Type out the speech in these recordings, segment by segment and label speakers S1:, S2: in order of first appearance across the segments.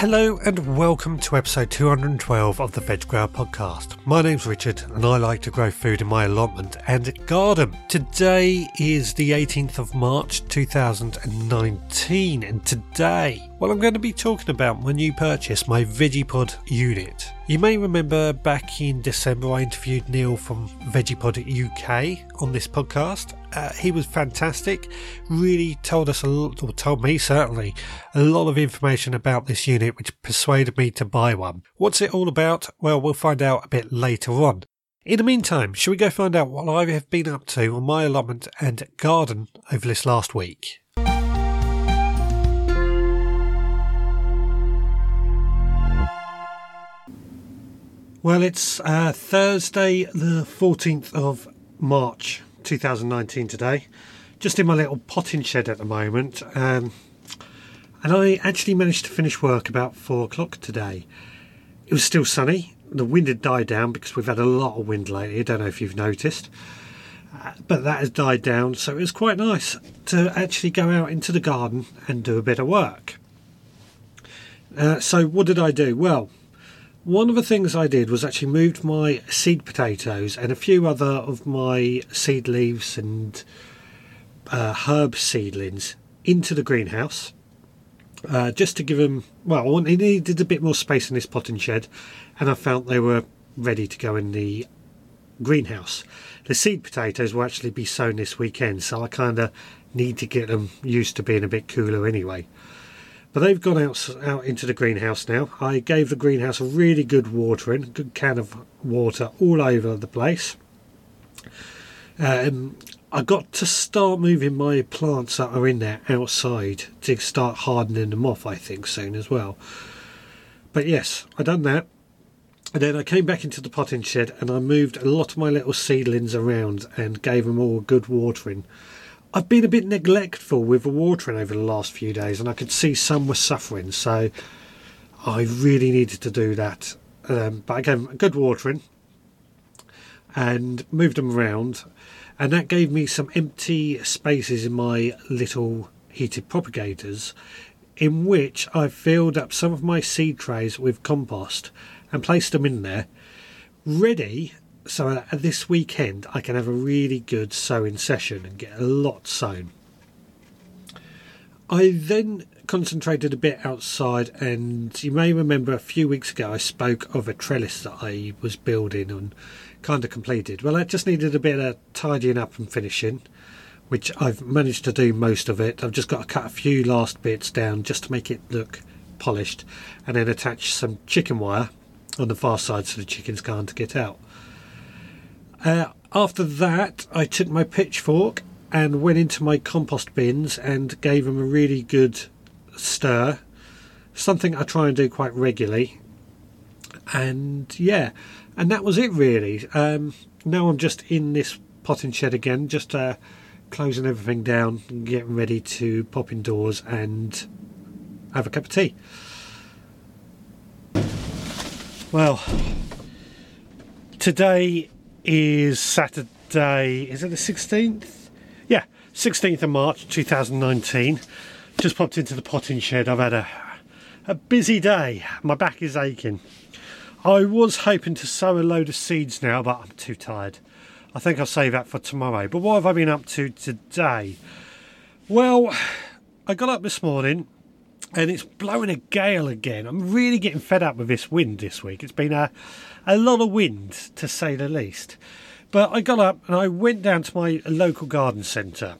S1: Hello and welcome to episode 212 of the Veg Grower podcast. My name's Richard and I like to grow food in my allotment and garden. Today is the 18th of March 2019 and today, well, I'm going to be talking about my new purchase, my Vegepod unit. You may remember back in December I interviewed Neil from Vegepod UK on this podcast. Uh, he was fantastic, really told us a lot, or told me certainly, a lot of information about this unit which persuaded me to buy one. What's it all about? Well, we'll find out a bit later on. In the meantime, shall we go find out what I have been up to on my allotment and garden over this last week? Well, it's uh, Thursday, the 14th of March 2019 today. Just in my little potting shed at the moment. Um, and I actually managed to finish work about four o'clock today. It was still sunny. The wind had died down because we've had a lot of wind lately. I don't know if you've noticed. Uh, but that has died down, so it was quite nice to actually go out into the garden and do a bit of work. Uh, so, what did I do? Well, one of the things I did was actually moved my seed potatoes and a few other of my seed leaves and uh, herb seedlings into the greenhouse. Uh, just to give them, well, I needed a bit more space in this potting shed, and I felt they were ready to go in the greenhouse. The seed potatoes will actually be sown this weekend, so I kind of need to get them used to being a bit cooler anyway. But they've gone out out into the greenhouse now. I gave the greenhouse a really good watering, good can of water all over the place. Um, I got to start moving my plants that are in there outside to start hardening them off. I think soon as well. But yes, I done that. And then I came back into the potting shed and I moved a lot of my little seedlings around and gave them all good watering. I've been a bit neglectful with the watering over the last few days, and I could see some were suffering. So I really needed to do that. Um, but I gave them good watering and moved them around, and that gave me some empty spaces in my little heated propagators, in which I filled up some of my seed trays with compost and placed them in there, ready so uh, that this weekend I can have a really good sowing session and get a lot sown. I then concentrated a bit outside, and you may remember a few weeks ago I spoke of a trellis that I was building and kind of completed. Well, it just needed a bit of tidying up and finishing, which I've managed to do most of it. I've just got to cut a few last bits down just to make it look polished, and then attach some chicken wire on the far side so the chickens can't get out. Uh, after that, I took my pitchfork and went into my compost bins and gave them a really good stir. Something I try and do quite regularly. And yeah, and that was it really. Um, now I'm just in this potting shed again, just uh, closing everything down getting ready to pop indoors and have a cup of tea. Well, today is Saturday. Is it the 16th? Yeah, 16th of March 2019. Just popped into the potting shed. I've had a, a busy day. My back is aching. I was hoping to sow a load of seeds now, but I'm too tired. I think I'll save that for tomorrow. But what have I been up to today? Well, I got up this morning and it's blowing a gale again. I'm really getting fed up with this wind this week. It's been a, a lot of wind, to say the least. But I got up and I went down to my local garden centre.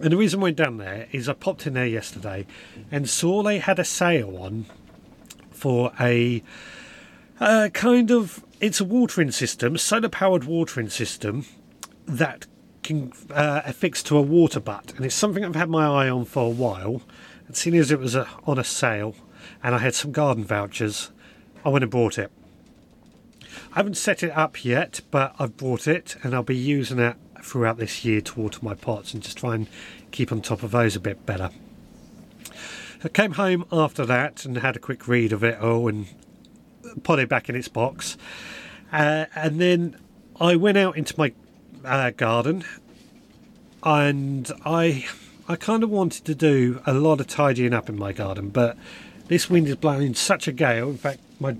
S1: And the reason I went down there is I popped in there yesterday and saw they had a sale on for a kind of it's a watering system, solar powered watering system that can uh, affix to a water butt, and it's something I've had my eye on for a while. And seeing as it was a, on a sale and I had some garden vouchers, I went and bought it. I haven't set it up yet, but I've bought it and I'll be using it throughout this year to water my pots and just try and keep on top of those a bit better. I came home after that and had a quick read of it all and put it back in its box. Uh, and then I went out into my uh, garden and I I kind of wanted to do a lot of tidying up in my garden, but This wind is blowing in such a gale. In fact, my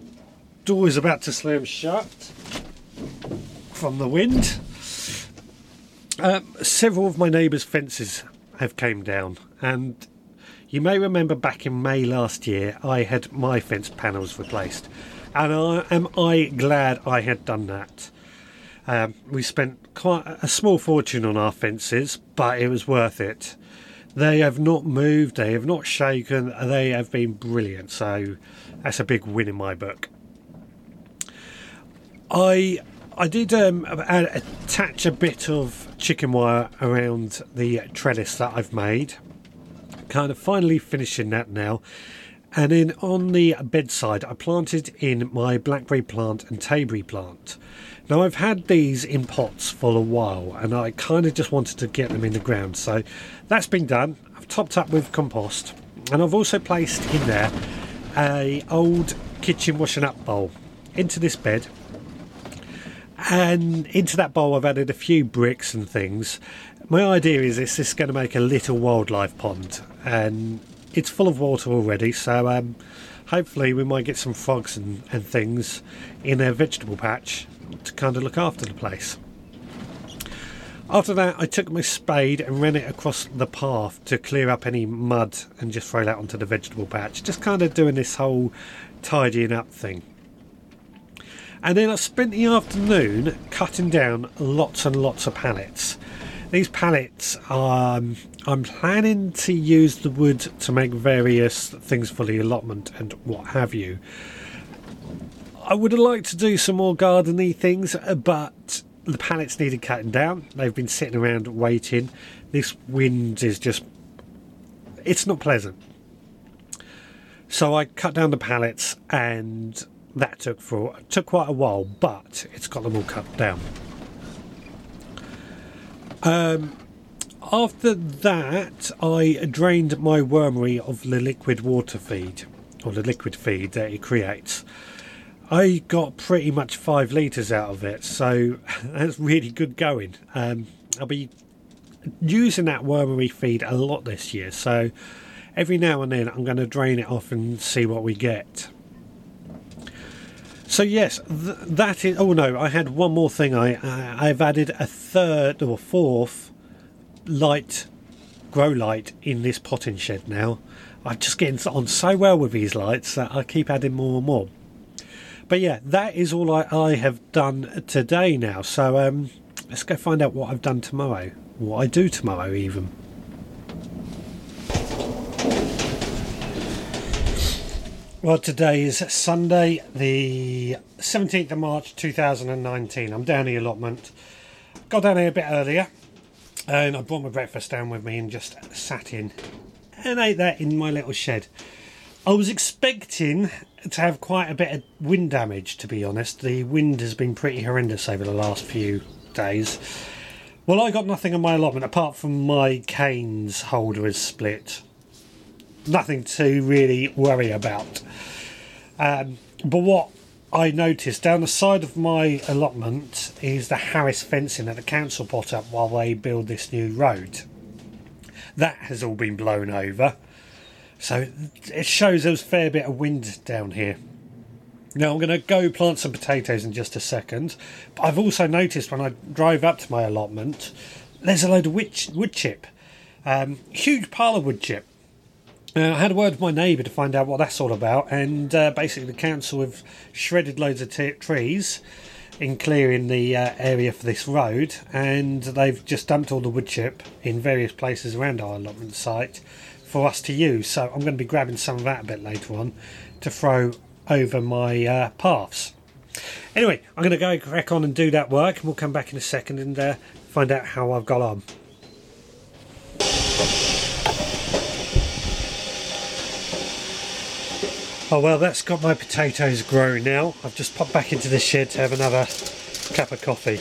S1: door is about to slam shut from the wind. Uh, several of my neighbours' fences have came down, and you may remember back in May last year I had my fence panels replaced, and I, am I glad I had done that. Um, we spent quite a small fortune on our fences, but it was worth it. They have not moved, they have not shaken, they have been brilliant. So that's a big win in my book. I I did um, attach a bit of chicken wire around the trellis that I've made. Kind of finally finishing that now. And then on the bedside, I planted in my blackberry plant and tayberry plant. Now, I've had these in pots for a while and I kind of just wanted to get them in the ground. So that's been done. I've topped up with compost and I've also placed in there a old kitchen washing up bowl into this bed and into that bowl I've added a few bricks and things. My idea is this is going to make a little wildlife pond and it's full of water already so um, hopefully we might get some frogs and, and things in a vegetable patch to kind of look after the place. After that, I took my spade and ran it across the path to clear up any mud and just throw that onto the vegetable patch. Just kind of doing this whole tidying up thing. And then I spent the afternoon cutting down lots and lots of pallets. These pallets, um, I'm planning to use the wood to make various things for the allotment and what have you. I would have liked to do some more gardeny things, but the pallets needed cutting down. They've been sitting around waiting. This wind is just, it's not pleasant. So I cut down the pallets and that took for took quite a while, but it's got them all cut down. Um, after that, I drained my wormery of the liquid water feed, or the liquid feed that it creates. I got pretty much five litres out of it, so that's really good going. Um, I'll be using that wormery feed a lot this year, so every now and then I'm going to drain it off and see what we get. So yes, th- that is. Oh no, I had one more thing. I, I I've added a third or fourth light, grow light in this potting shed now. I'm just getting on so well with these lights that I keep adding more and more. But yeah, that is all I, I have done today now. So um, let's go find out what I've done tomorrow. What I do tomorrow, even. Well, today is Sunday, the 17th of March 2019. I'm down the allotment. Got down here a bit earlier and I brought my breakfast down with me and just sat in and ate that in my little shed. I was expecting to have quite a bit of wind damage, to be honest. The wind has been pretty horrendous over the last few days. Well, I got nothing on my allotment apart from my canes holder is split nothing to really worry about. Um, but what I noticed down the side of my allotment is the Harris fencing that the council put up while they build this new road. That has all been blown over. So it shows there's a fair bit of wind down here. Now I'm going to go plant some potatoes in just a second. But I've also noticed when I drive up to my allotment, there's a load of wood, chip. Um, huge pile of wood chip. Uh, I had a word with my neighbour to find out what that's all about, and uh, basically, the council have shredded loads of t- trees in clearing the uh, area for this road, and they've just dumped all the wood chip in various places around our allotment site for us to use. So, I'm going to be grabbing some of that a bit later on to throw over my uh, paths. Anyway, I'm going to go crack on and do that work, and we'll come back in a second and uh, find out how I've got on. Oh well, that's got my potatoes growing now. I've just popped back into the shed to have another cup of coffee.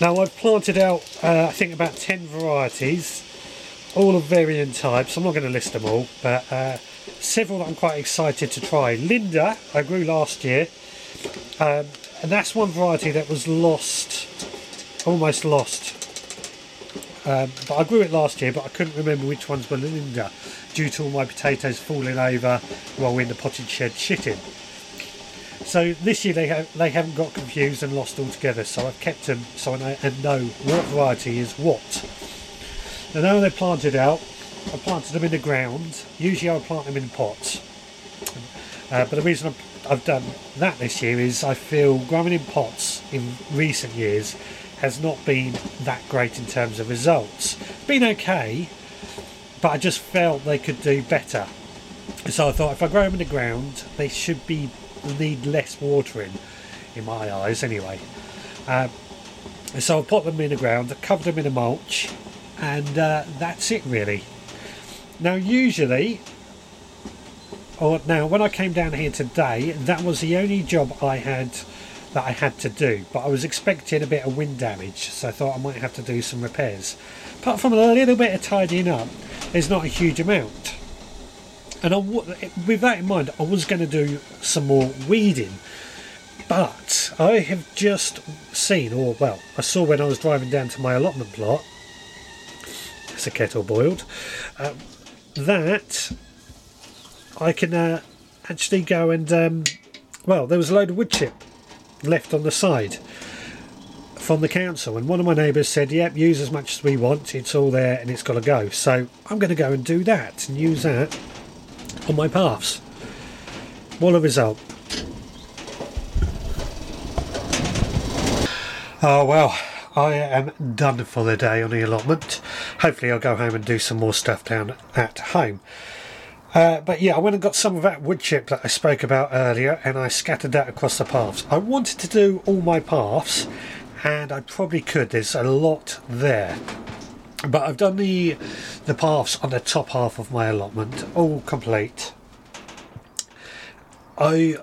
S1: Now I've planted out, uh, I think about 10 varieties, all of varying types. I'm not going to list them all, but uh, several that I'm quite excited to try. Linda, I grew last year, um, and that's one variety that was lost, almost lost Um, but I grew it last year, but I couldn't remember which ones were Linda due to all my potatoes falling over while we're in the potted shed shitting. So this year they have they haven't got confused and lost altogether. So I've kept them so I know, and know what variety is what. And now they're planted out, I planted them in the ground. Usually I plant them in pots. Uh, but the reason I've, I've done that this year is I feel growing in pots in recent years has not been that great in terms of results. Been okay, but I just felt they could do better. So I thought if I grow them in the ground, they should be need less watering, in my eyes anyway. Uh, so I put them in the ground, I covered them in a mulch, and uh, that's it really. Now usually, or now when I came down here today, that was the only job I had that I had to do, but I was expecting a bit of wind damage, so I thought I might have to do some repairs. Apart from a little bit of tidying up, there's not a huge amount. And with that in mind, I was going to do some more weeding, but I have just seen, or well, I saw when I was driving down to my allotment plot, it's a kettle boiled, uh, that I can uh, actually go and, um, well, there was a load of wood chip left on the side from the council and one of my neighbours said yep use as much as we want it's all there and it's got to go. So I'm going to go and do that and use that on my paths. What a result. Oh well I am done for the day on the allotment. Hopefully I'll go home and do some more stuff down at home uh, but yeah, I went and got some of that wood chip that I spoke about earlier and I scattered that across the paths. I wanted to do all my paths and I probably could. There's a lot there. But I've done the the paths on the top half of my allotment, all complete. I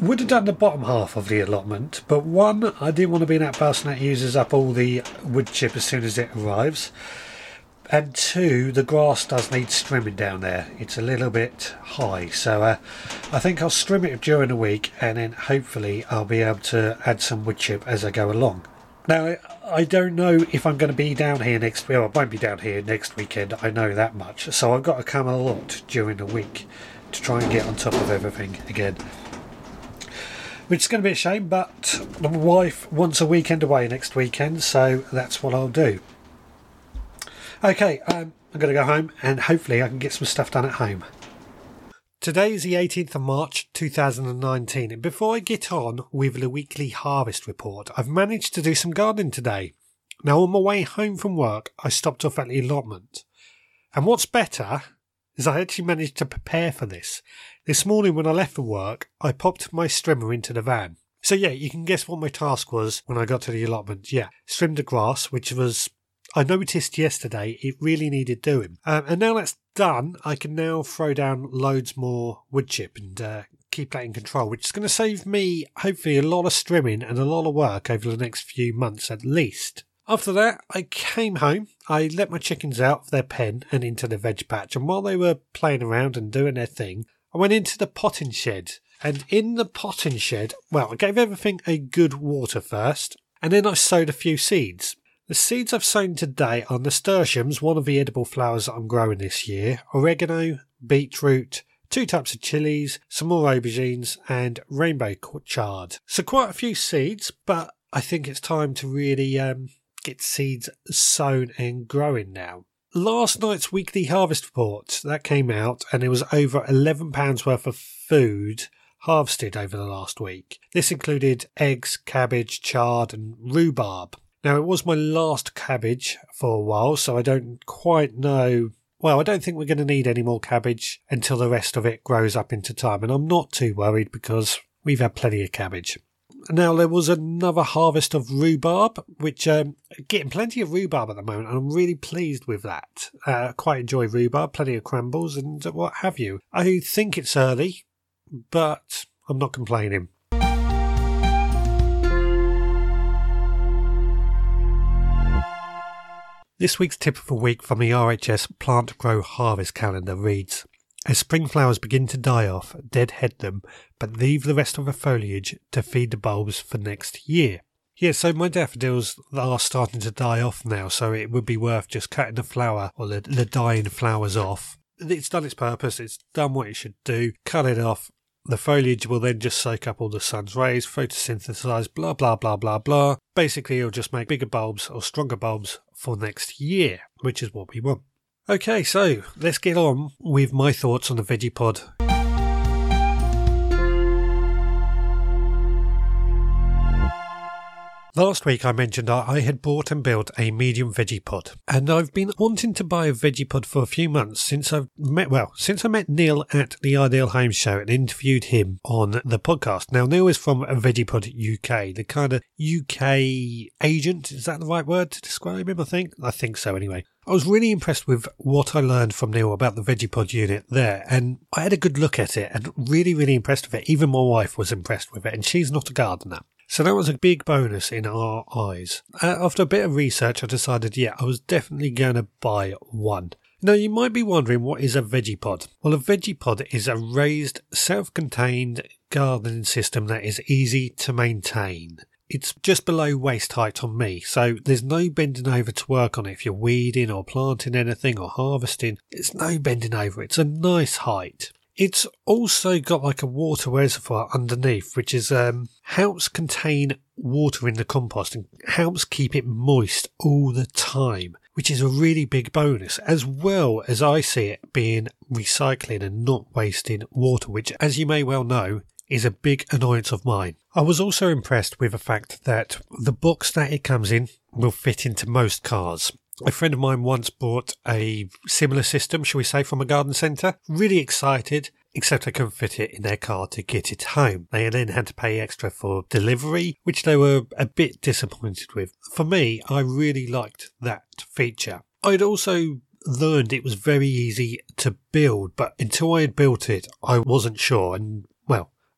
S1: would have done the bottom half of the allotment, but one, I didn't want to be in that person that uses up all the wood chip as soon as it arrives and two, the grass does need strimming down there. It's a little bit high, so uh, I think I'll strim it during the week, and then hopefully I'll be able to add some wood chip as I go along. Now I don't know if I'm going to be down here next. Week. Well, I won't be down here next weekend. I know that much. So I've got to come a lot during the week to try and get on top of everything again. Which is going to be a shame, but my wife wants a weekend away next weekend, so that's what I'll do. Okay, um, I'm going to go home and hopefully I can get some stuff done at home. Today is the 18th of March 2019, and before I get on with the weekly harvest report, I've managed to do some gardening today. Now, on my way home from work, I stopped off at the allotment. And what's better is I actually managed to prepare for this. This morning, when I left for work, I popped my strimmer into the van. So, yeah, you can guess what my task was when I got to the allotment. Yeah, trimmed the grass, which was I noticed yesterday it really needed doing. Um, and now that's done, I can now throw down loads more wood chip and uh, keep that in control, which is going to save me hopefully a lot of strimming and a lot of work over the next few months at least. After that, I came home. I let my chickens out of their pen and into the veg patch, and while they were playing around and doing their thing, I went into the potting shed. And in the potting shed, well, I gave everything a good water first, and then I sowed a few seeds. The seeds I've sown today are nasturtiums, one of the edible flowers that I'm growing this year, oregano, beetroot, two types of chilies, some more aubergines, and rainbow chard. So quite a few seeds, but I think it's time to really um, get seeds sown and growing now. Last night's weekly harvest report that came out, and it was over eleven pounds worth of food harvested over the last week. This included eggs, cabbage, chard, and rhubarb. Now, it was my last cabbage for a while, so I don't quite know. Well, I don't think we're going to need any more cabbage until the rest of it grows up into time, and I'm not too worried because we've had plenty of cabbage. Now, there was another harvest of rhubarb, which um, getting plenty of rhubarb at the moment, and I'm really pleased with that. Uh, quite enjoy rhubarb, plenty of crumbles, and what have you. I think it's early, but I'm not complaining. This week's tip of the week from the RHS Plant Grow Harvest Calendar reads As spring flowers begin to die off, deadhead them, but leave the rest of the foliage to feed the bulbs for next year. Yeah, so my daffodils are starting to die off now, so it would be worth just cutting the flower or the, the dying flowers off. It's done its purpose, it's done what it should do. Cut it off. The foliage will then just soak up all the sun's rays, photosynthesize, blah, blah, blah, blah, blah. Basically, it'll just make bigger bulbs or stronger bulbs for next year, which is what we want. Okay, so let's get on with my thoughts on the vegepod. Last week I mentioned I had bought and built a medium vegepod, and I've been wanting to buy a vegepod for a few months since I've met, well, since I met Neil at the Ideal Home Show and interviewed him on the podcast. Now, Neil is from Vegepod UK, the kind of UK agent, is that the right word to describe him? I think. I think so anyway. I was really impressed with what I learned from Neil about the Vegepod unit there, and I had a good look at it and really, really impressed with it. Even my wife was impressed with it, and she's not a gardener. So that was a big bonus in our eyes. Uh, after a bit of research, I decided, yeah, I was definitely going to buy one. Now, you might be wondering what is a vegepod? Well, a vegepod is a raised, self contained gardening system that is easy to maintain. It's just below waist height on me, so there's no bending over to work on it if you're weeding or planting anything or harvesting. it's no bending over, it's a nice height. It's also got like a water reservoir underneath, which is um, helps contain water in the compost and helps keep it moist all the time, which is a really big bonus, as well as I see it being recycling and not wasting water, which, as you may well know, is a big annoyance of mine. I was also impressed with the fact that the box that it comes in will fit into most cars. A friend of mine once bought a similar system, shall we say, from a garden centre. Really excited, except I couldn't fit it in their car to get it home. They then had to pay extra for delivery, which they were a bit disappointed with. For me, I really liked that feature. I'd also learned it was very easy to build, but until I had built it, I wasn't sure. And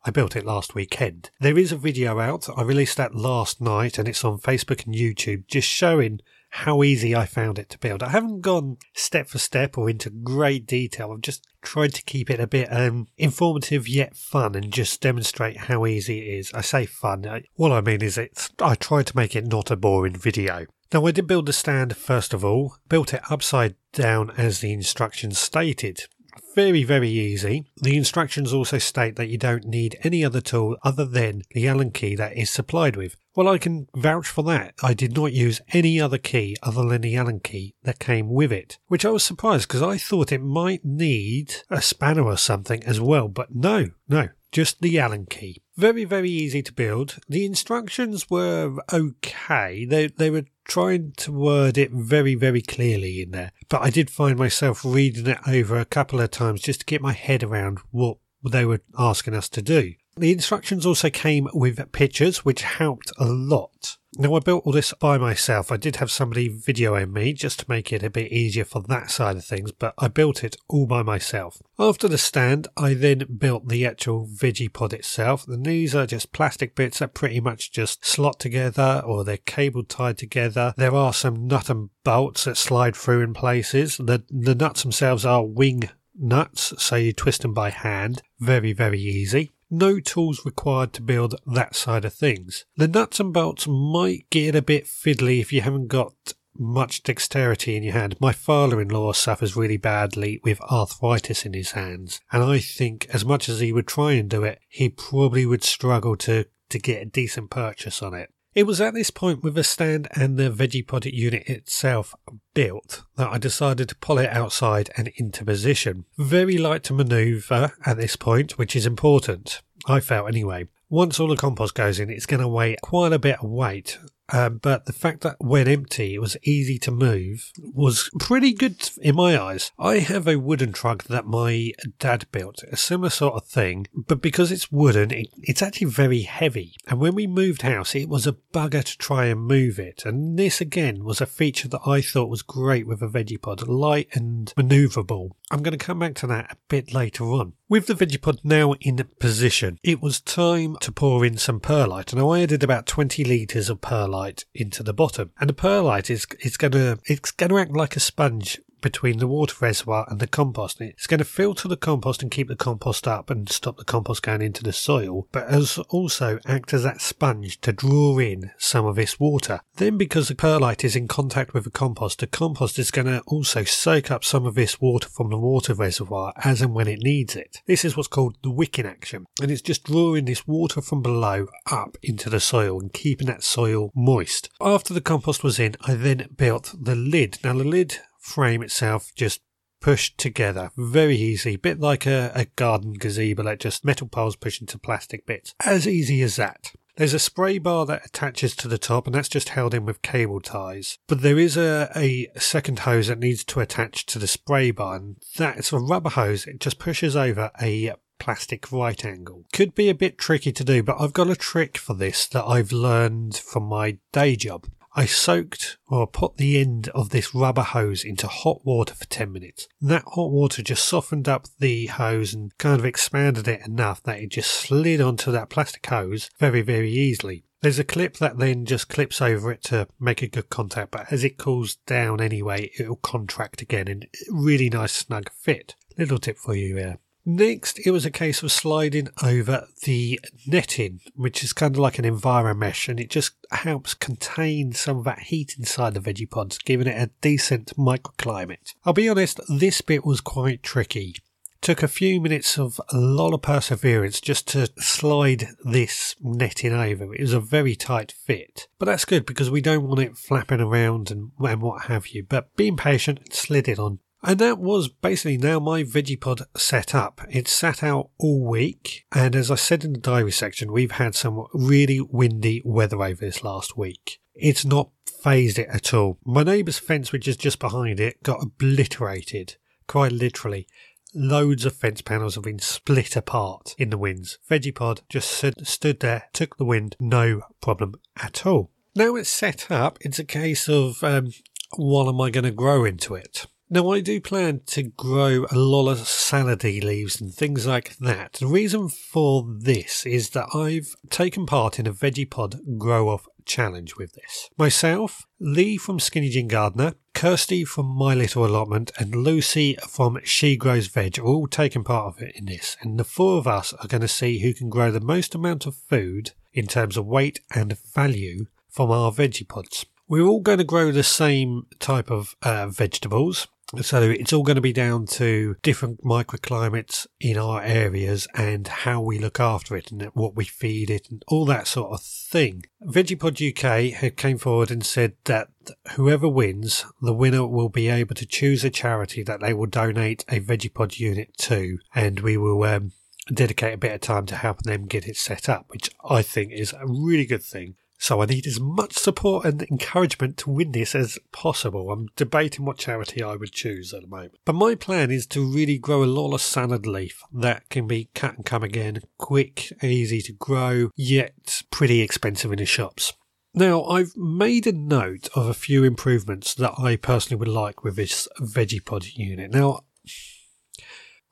S1: I built it last weekend. There is a video out. I released that last night and it's on Facebook and YouTube just showing how easy I found it to build. I haven't gone step for step or into great detail. I've just tried to keep it a bit um, informative yet fun and just demonstrate how easy it is. I say fun. I, what I mean is it's, I tried to make it not a boring video. Now I did build the stand first of all, built it upside down as the instructions stated very, very easy. The instructions also state that you don't need any other tool other than the Allen key that is supplied with. Well, I can vouch for that. I did not use any other key other than the Allen key that came with it, which I was surprised because I thought it might need a spanner or something as well, but no, no, just the Allen key. Very, very easy to build. The instructions were okay. They, they were trying to word it very, very clearly in there. But I did find myself reading it over a couple of times just to get my head around what they were asking us to do. The instructions also came with pictures, which helped a lot. Now, I built all this by myself. I did have somebody videoing me just to make it a bit easier for that side of things, but I built it all by myself. After the stand, I then built the actual Vegepod itself. And these are just plastic bits that pretty much just slot together or they're cable tied together. There are some nut and bolts that slide through in places. The, the nuts themselves are wing nuts, so you twist them by hand. Very, very easy no tools required to build that side of things. The nuts and bolts might get a bit fiddly if you haven't got much dexterity in your hand. My father in law suffers really badly with arthritis in his hands, and I think as much as he would try and do it, he probably would struggle to, to get a decent purchase on it. It was at this point with the stand and the Vegepod unit itself built that I decided to pull it outside and into position. Very light to manoeuvre at this point, which is important. I felt anyway. Once all the compost goes in, it's going to weigh quite a bit of weight, um, but the fact that when empty it was easy to move was pretty good in my eyes. I have a wooden truck that my dad built, a similar sort of thing, but because it's wooden, it, it's actually very heavy. And when we moved house, it was a bugger to try and move it. And this again was a feature that I thought was great with a Vegepod, light and maneuverable. I'm going to come back to that a bit later on. With the Vegepod now in position, it was time to pour in some perlite. And I added about 20 litres of perlite into the bottom. And the perlite is, going to, it's to act like a sponge between the water reservoir and the compost. It's going to filter the compost and keep the compost up and stop the compost going into the soil, but as also act as that sponge to draw in some of this water. Then, because the perlite is in contact with the compost, the compost is going to also soak up some of this water from the water reservoir as and when it needs it. This is what's called the wicking action, and it's just drawing this water from below up into the soil and keeping that soil moist. After the compost was in, I then built the lid. Now, the lid frame itself just pushed together very easy, bit like a, a garden gazebo, like just metal poles pushed into plastic bits. As easy as that. There's a spray bar that attaches to the top, and that's just held in with cable ties. But there is a, a second hose that needs to attach to the spray bar, and that's a rubber hose. It just pushes over a plastic right angle. Could be a bit tricky to do, but I've got a trick for this that I've learned from my day job. I soaked or put the end of this rubber hose into hot water for 10 minutes. That hot water just softened up the hose and kind of expanded it enough that it just slid onto that plastic hose very, very easily. There's a clip that then just clips over it to make a good contact, but as it cools down anyway, it'll contract again and really nice snug fit. Little tip for you here. Next, it was a case of sliding over the netting, which is kind of like an enviromesh, and it just helps contain some of that heat inside the vegepods, giving it a decent microclimate. I'll be honest, this bit was quite tricky. Took a few minutes of a lot of perseverance just to slide this netting over. It was a very tight fit, but that's good because we don't want it flapping around and, and what have you. But being patient, slid it on and that was basically now my Vegepod set up. It sat out all week, and as I said in the diary section, we've had some really windy weather over this last week. It's not fazed it at all. My neighbour's fence, which is just behind it, got obliterated, quite literally. Loads of fence panels have been split apart in the winds. Vegepod just stood, there, took the wind, no problem at all. Now it's set up, it's a case of um, what am I going to grow into it? Now, I do plan to grow a lot of salady leaves and things like that. The reason for this is that I've taken part in a Vegepod Grow Off challenge with this. Myself, Lee from Skinny Jean Gardener, Kirsty from My Little Allotment, and Lucy from She Grows Veg are all taking part of it in this. And the four of us are going to see who can grow the most amount of food in terms of weight and value from our vegepods. We're all going to grow the same type of uh, vegetables. So it's all going to be down to different microclimates in our areas and how we look after it and what we feed it and all that sort of thing. Vegepod UK had came forward and said that whoever wins, the winner will be able to choose a charity that they will donate a Vegepod unit to, and we will um, dedicate a bit of time to helping them get it set up, which I think is a really good thing. So I need as much support and encouragement to win this as possible. I'm debating what charity I would choose at the moment. But my plan is to really grow a of salad leaf that can be cut and come again, quick, easy to grow, yet pretty expensive in the shops. Now, I've made a note of a few improvements that I personally would like with this Vegepod unit. Now,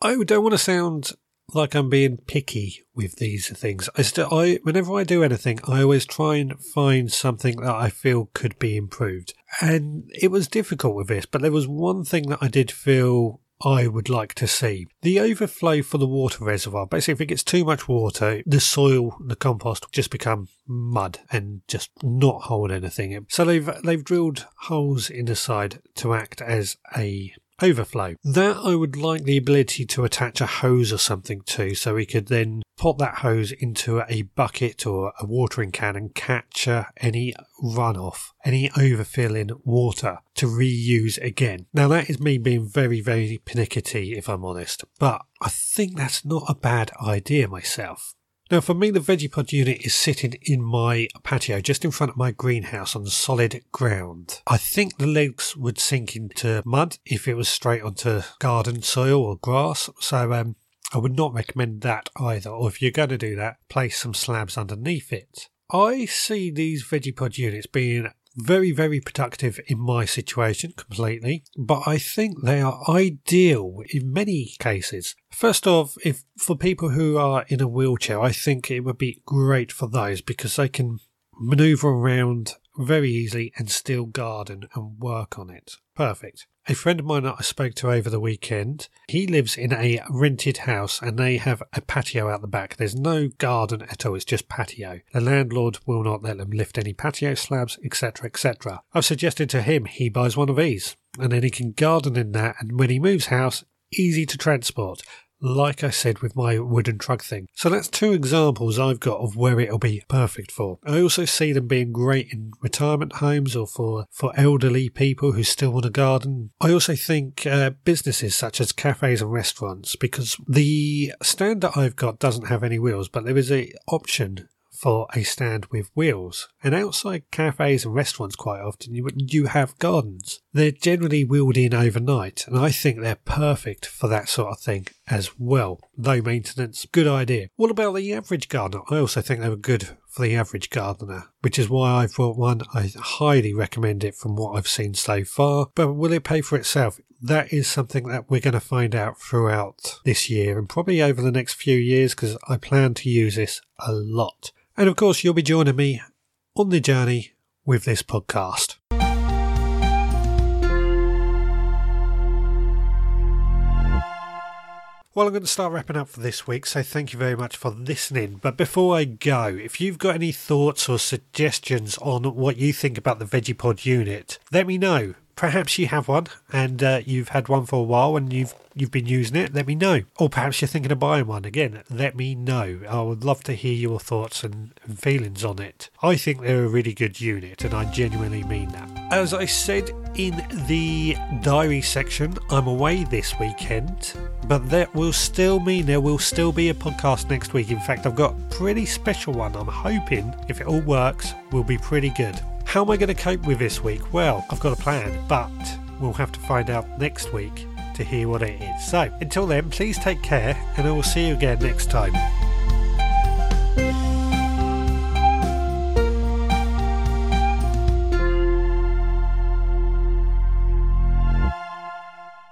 S1: I don't want to sound like I'm being picky with these things. I still, I, whenever I do anything, I always try and find something that I feel could be improved. And it was difficult with this, but there was one thing that I did feel I would like to see. The overflow for the water reservoir. Basically, if it gets too much water, the soil, the compost just become mud and just not hold anything. So they've, they've drilled holes in the side to act as a overflow. That I would like the ability to attach a hose or something to, so we could then put that hose into a bucket or a watering can and capture any runoff, any overfilling water to reuse again. Now that is me being very, very pernickety if I'm honest, but I think that's not a bad idea myself. Now, for me, the Vegepod unit is sitting in my patio just in front of my greenhouse on solid ground. I think the legs would sink into mud if it was straight onto garden soil or grass, so um, I would not recommend that either. Or if you're going to do that, place some slabs underneath it. I see these Vegepod units being very, very productive in my situation completely, but I think they are ideal in many cases. First off, if for people who are in a wheelchair, I think it would be great for those because they can maneuver around very easily and still garden and work on it. Perfect. A friend of mine that I spoke to over the weekend, he lives in a rented house and they have a patio out the back. There's no garden at all, it's just patio. The landlord will not let them lift any patio slabs, etc., etc. I've suggested to him he buys one of these and then he can garden in that and when he moves house, easy to transport like I said with my wooden truck thing. So that's two examples I've got of where it'll be perfect for. I also see them being great in retirement homes or for, for elderly people who still want a garden. I also think uh, businesses such as cafes and restaurants, because the stand that I've got doesn't have any wheels, but there is a option for a stand with wheels. And outside cafes and restaurants, quite often, you, you have gardens. They're generally wheeled in overnight, and I think they're perfect for that sort of thing as well. Low maintenance, good idea. What about the average gardener? I also think they were good for the average gardener, which is why I've bought one. I highly recommend it from what I've seen so far. But will it pay for itself? That is something that we're going to find out throughout this year and probably over the next few years because I plan to use this a lot. And of course, you'll be joining me on the journey with this podcast. Well, I'm going to start wrapping up for this week, so thank you very much for listening. But before I go, if you've got any thoughts or suggestions on what you think about the Vegepod unit, let me know perhaps you have one and uh, you've had one for a while and you've you've been using it. Let me know. Or perhaps you're thinking of buying one. Again let me know. I would love to hear your thoughts and, and feelings on it. I think they're a really good unit and i genuinely mean that. As i said in the diary section i'm away this weekend but that will still mean there will still be a podcast next week in fact i've got a pretty special one i'm hoping if it all works will be pretty good how am I going to cope with this week? Well, I've got a plan, but we'll have to find out next week to hear what it is. So, until then, please take care, and I will see you again next time.